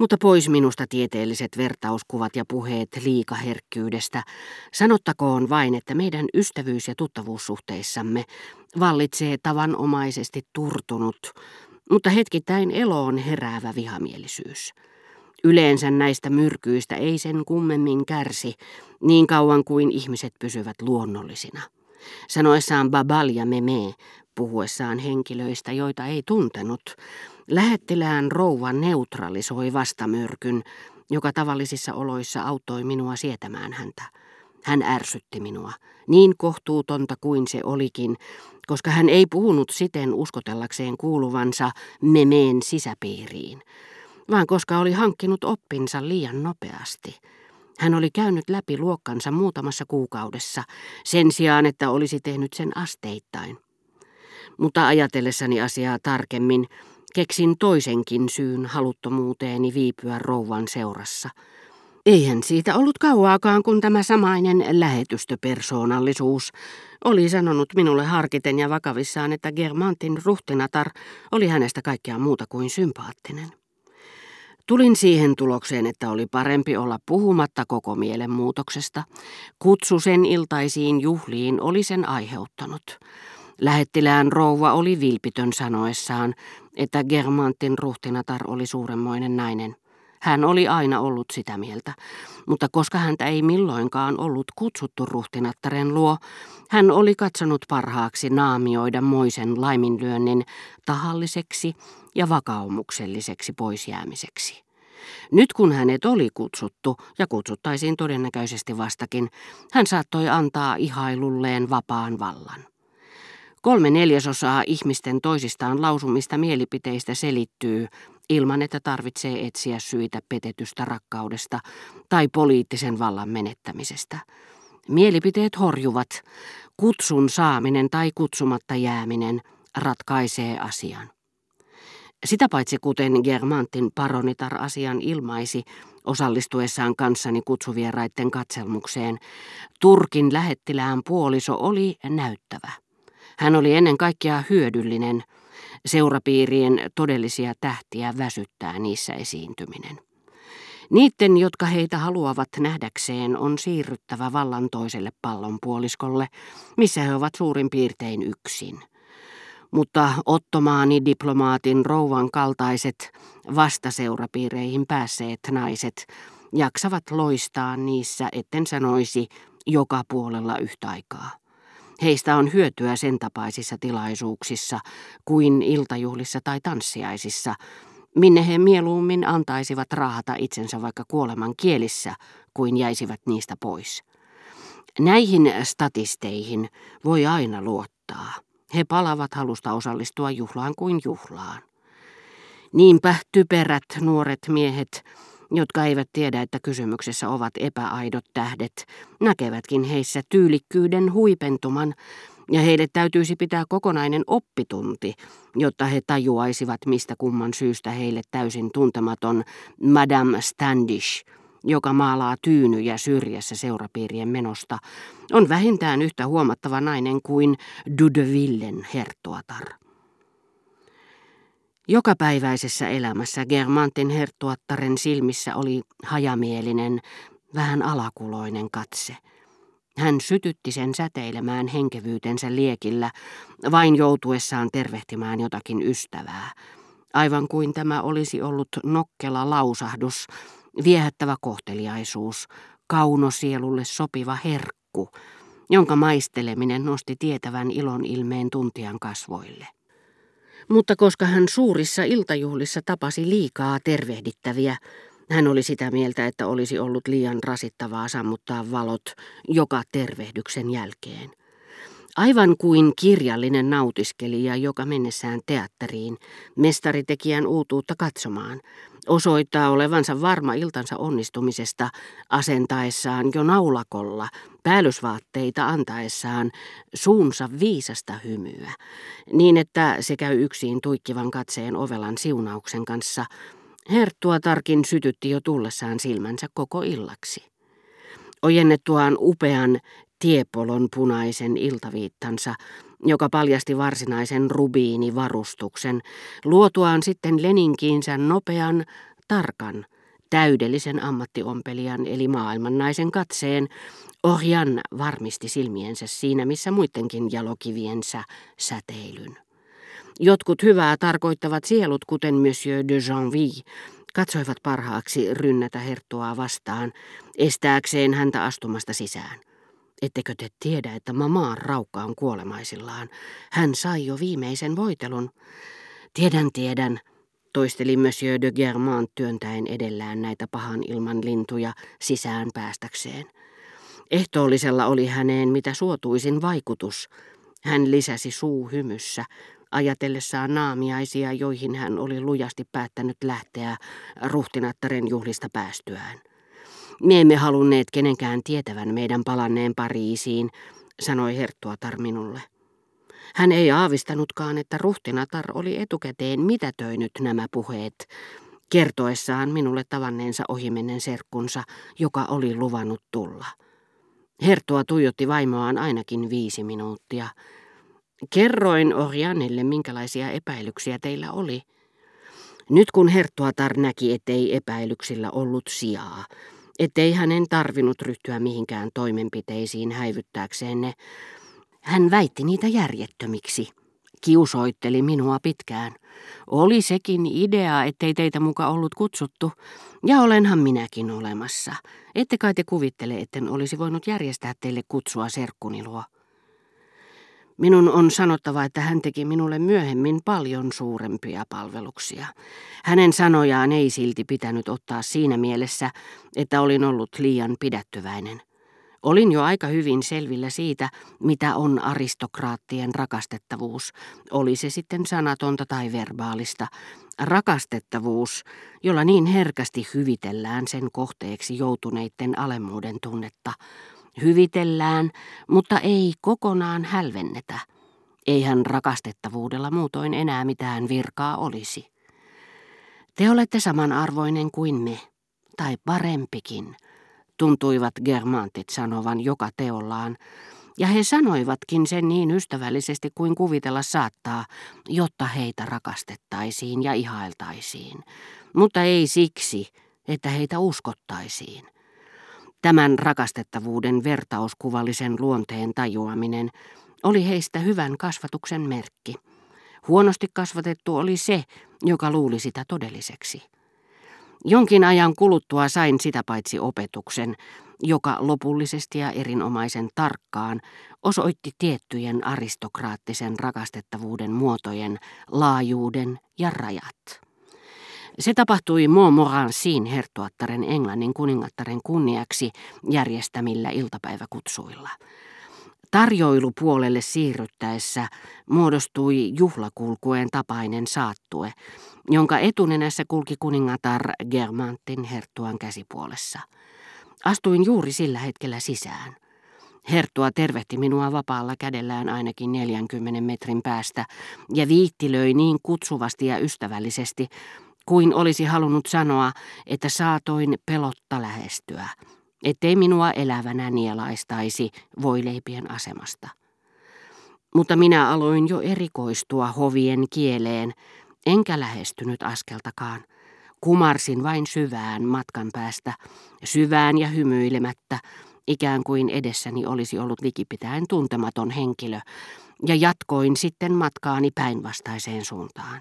Mutta pois minusta tieteelliset vertauskuvat ja puheet liikaherkkyydestä. Sanottakoon vain, että meidän ystävyys- ja tuttavuussuhteissamme vallitsee tavanomaisesti turtunut, mutta hetkittäin eloon heräävä vihamielisyys. Yleensä näistä myrkyistä ei sen kummemmin kärsi, niin kauan kuin ihmiset pysyvät luonnollisina. Sanoessaan babal ja meme, puhuessaan henkilöistä, joita ei tuntenut, lähettilään rouva neutralisoi vastamyrkyn, joka tavallisissa oloissa auttoi minua sietämään häntä. Hän ärsytti minua, niin kohtuutonta kuin se olikin, koska hän ei puhunut siten uskotellakseen kuuluvansa memeen sisäpiiriin, vaan koska oli hankkinut oppinsa liian nopeasti. Hän oli käynyt läpi luokkansa muutamassa kuukaudessa, sen sijaan että olisi tehnyt sen asteittain. Mutta ajatellessani asiaa tarkemmin, keksin toisenkin syyn haluttomuuteeni viipyä rouvan seurassa. Eihän siitä ollut kauaakaan, kun tämä samainen lähetystöpersoonallisuus oli sanonut minulle harkiten ja vakavissaan, että Germantin ruhtinatar oli hänestä kaikkea muuta kuin sympaattinen. Tulin siihen tulokseen, että oli parempi olla puhumatta koko mielenmuutoksesta. Kutsu sen iltaisiin juhliin oli sen aiheuttanut. Lähettilään rouva oli vilpitön sanoessaan, että Germantin ruhtinatar oli suuremmoinen nainen. Hän oli aina ollut sitä mieltä, mutta koska häntä ei milloinkaan ollut kutsuttu ruhtinattaren luo, hän oli katsonut parhaaksi naamioida moisen laiminlyönnin tahalliseksi ja vakaumukselliseksi poisjäämiseksi. Nyt kun hänet oli kutsuttu, ja kutsuttaisiin todennäköisesti vastakin, hän saattoi antaa ihailulleen vapaan vallan. Kolme neljäsosaa ihmisten toisistaan lausumista mielipiteistä selittyy ilman, että tarvitsee etsiä syitä petetystä rakkaudesta tai poliittisen vallan menettämisestä. Mielipiteet horjuvat. Kutsun saaminen tai kutsumatta jääminen ratkaisee asian. Sitä paitsi kuten Germantin paronitar asian ilmaisi osallistuessaan kanssani kutsuvieraiden katselmukseen, Turkin lähettilään puoliso oli näyttävä. Hän oli ennen kaikkea hyödyllinen. Seurapiirien todellisia tähtiä väsyttää niissä esiintyminen. Niiden, jotka heitä haluavat nähdäkseen, on siirryttävä vallan toiselle pallonpuoliskolle, missä he ovat suurin piirtein yksin. Mutta ottomaani diplomaatin rouvan kaltaiset vastaseurapiireihin päässeet naiset jaksavat loistaa niissä, etten sanoisi, joka puolella yhtä aikaa. Heistä on hyötyä sen tapaisissa tilaisuuksissa kuin iltajuhlissa tai tanssiaisissa, minne he mieluummin antaisivat raahata itsensä vaikka kuoleman kielissä, kuin jäisivät niistä pois. Näihin statisteihin voi aina luottaa. He palavat halusta osallistua juhlaan kuin juhlaan. Niinpä typerät nuoret miehet jotka eivät tiedä, että kysymyksessä ovat epäaidot tähdet, näkevätkin heissä tyylikkyyden huipentuman, ja heille täytyisi pitää kokonainen oppitunti, jotta he tajuaisivat, mistä kumman syystä heille täysin tuntematon Madame Standish, joka maalaa tyynyjä syrjässä seurapiirien menosta, on vähintään yhtä huomattava nainen kuin Dudevillen herttuatar. Jokapäiväisessä elämässä Germantin herttuattaren silmissä oli hajamielinen, vähän alakuloinen katse. Hän sytytti sen säteilemään henkevyytensä liekillä, vain joutuessaan tervehtimään jotakin ystävää. Aivan kuin tämä olisi ollut nokkela lausahdus, viehättävä kohteliaisuus, kaunosielulle sopiva herkku, jonka maisteleminen nosti tietävän ilon ilmeen tuntian kasvoille. Mutta koska hän suurissa iltajuhlissa tapasi liikaa tervehdittäviä, hän oli sitä mieltä, että olisi ollut liian rasittavaa sammuttaa valot joka tervehdyksen jälkeen. Aivan kuin kirjallinen nautiskelija, joka mennessään teatteriin, mestaritekijän uutuutta katsomaan, osoittaa olevansa varma iltansa onnistumisesta asentaessaan jo naulakolla, päällysvaatteita antaessaan suunsa viisasta hymyä, niin että se käy yksin tuikkivan katseen ovelan siunauksen kanssa. Herttua tarkin sytytti jo tullessaan silmänsä koko illaksi. Ojennettuaan upean tiepolon punaisen iltaviittansa, joka paljasti varsinaisen rubiinivarustuksen, luotuaan sitten leninkiinsä nopean, tarkan, täydellisen ammattiompelijan eli maailman naisen katseen, Orjan varmisti silmiensä siinä, missä muidenkin jalokiviensä säteilyn. Jotkut hyvää tarkoittavat sielut, kuten Monsieur de Janville, katsoivat parhaaksi rynnätä herttua vastaan, estääkseen häntä astumasta sisään. Ettekö te tiedä, että mamaan raukka on kuolemaisillaan? Hän sai jo viimeisen voitelun. Tiedän, tiedän, toisteli Monsieur de Germant työntäen edellään näitä pahan ilman lintuja sisään päästäkseen. Ehtoollisella oli häneen mitä suotuisin vaikutus. Hän lisäsi suu hymyssä, ajatellessaan naamiaisia, joihin hän oli lujasti päättänyt lähteä ruhtinattaren juhlista päästyään. Me emme halunneet kenenkään tietävän meidän palanneen Pariisiin, sanoi Herttuatar minulle. Hän ei aavistanutkaan, että ruhtinatar oli etukäteen mitätöinyt nämä puheet, kertoessaan minulle tavanneensa ohimennen serkkunsa, joka oli luvannut tulla. Herttua tuijotti vaimoaan ainakin viisi minuuttia. Kerroin Orjanelle, minkälaisia epäilyksiä teillä oli. Nyt kun Herttuatar näki, ettei epäilyksillä ollut sijaa, ettei hänen tarvinnut ryhtyä mihinkään toimenpiteisiin häivyttääkseen ne, hän väitti niitä järjettömiksi. Kiusoitteli minua pitkään. Oli sekin idea, ettei teitä muka ollut kutsuttu, ja olenhan minäkin olemassa. Ette kai te kuvittele, etten olisi voinut järjestää teille kutsua serkkunilua. Minun on sanottava, että hän teki minulle myöhemmin paljon suurempia palveluksia. Hänen sanojaan ei silti pitänyt ottaa siinä mielessä, että olin ollut liian pidättyväinen. Olin jo aika hyvin selvillä siitä, mitä on aristokraattien rakastettavuus, oli se sitten sanatonta tai verbaalista. Rakastettavuus, jolla niin herkästi hyvitellään sen kohteeksi joutuneiden alemmuuden tunnetta. Hyvitellään, mutta ei kokonaan hälvennetä. Eihän rakastettavuudella muutoin enää mitään virkaa olisi. Te olette samanarvoinen kuin me, tai parempikin tuntuivat germantit sanovan joka teollaan, ja he sanoivatkin sen niin ystävällisesti kuin kuvitella saattaa, jotta heitä rakastettaisiin ja ihailtaisiin, mutta ei siksi, että heitä uskottaisiin. Tämän rakastettavuuden vertauskuvallisen luonteen tajuaminen oli heistä hyvän kasvatuksen merkki. Huonosti kasvatettu oli se, joka luuli sitä todelliseksi. Jonkin ajan kuluttua sain sitä paitsi opetuksen, joka lopullisesti ja erinomaisen tarkkaan osoitti tiettyjen aristokraattisen rakastettavuuden muotojen laajuuden ja rajat. Se tapahtui Montmorencin herttuattaren Englannin kuningattaren kunniaksi järjestämillä iltapäiväkutsuilla. Tarjoilupuolelle siirryttäessä muodostui juhlakulkueen tapainen saattue, jonka etunenässä kulki kuningatar Germantin herttuan käsipuolessa. Astuin juuri sillä hetkellä sisään. Herttua tervehti minua vapaalla kädellään ainakin 40 metrin päästä ja viittilöi niin kutsuvasti ja ystävällisesti, kuin olisi halunnut sanoa, että saatoin pelotta lähestyä, ettei minua elävänä nielaistaisi voileipien asemasta. Mutta minä aloin jo erikoistua hovien kieleen, enkä lähestynyt askeltakaan. Kumarsin vain syvään matkan päästä, syvään ja hymyilemättä, ikään kuin edessäni olisi ollut likipitäen tuntematon henkilö, ja jatkoin sitten matkaani päinvastaiseen suuntaan.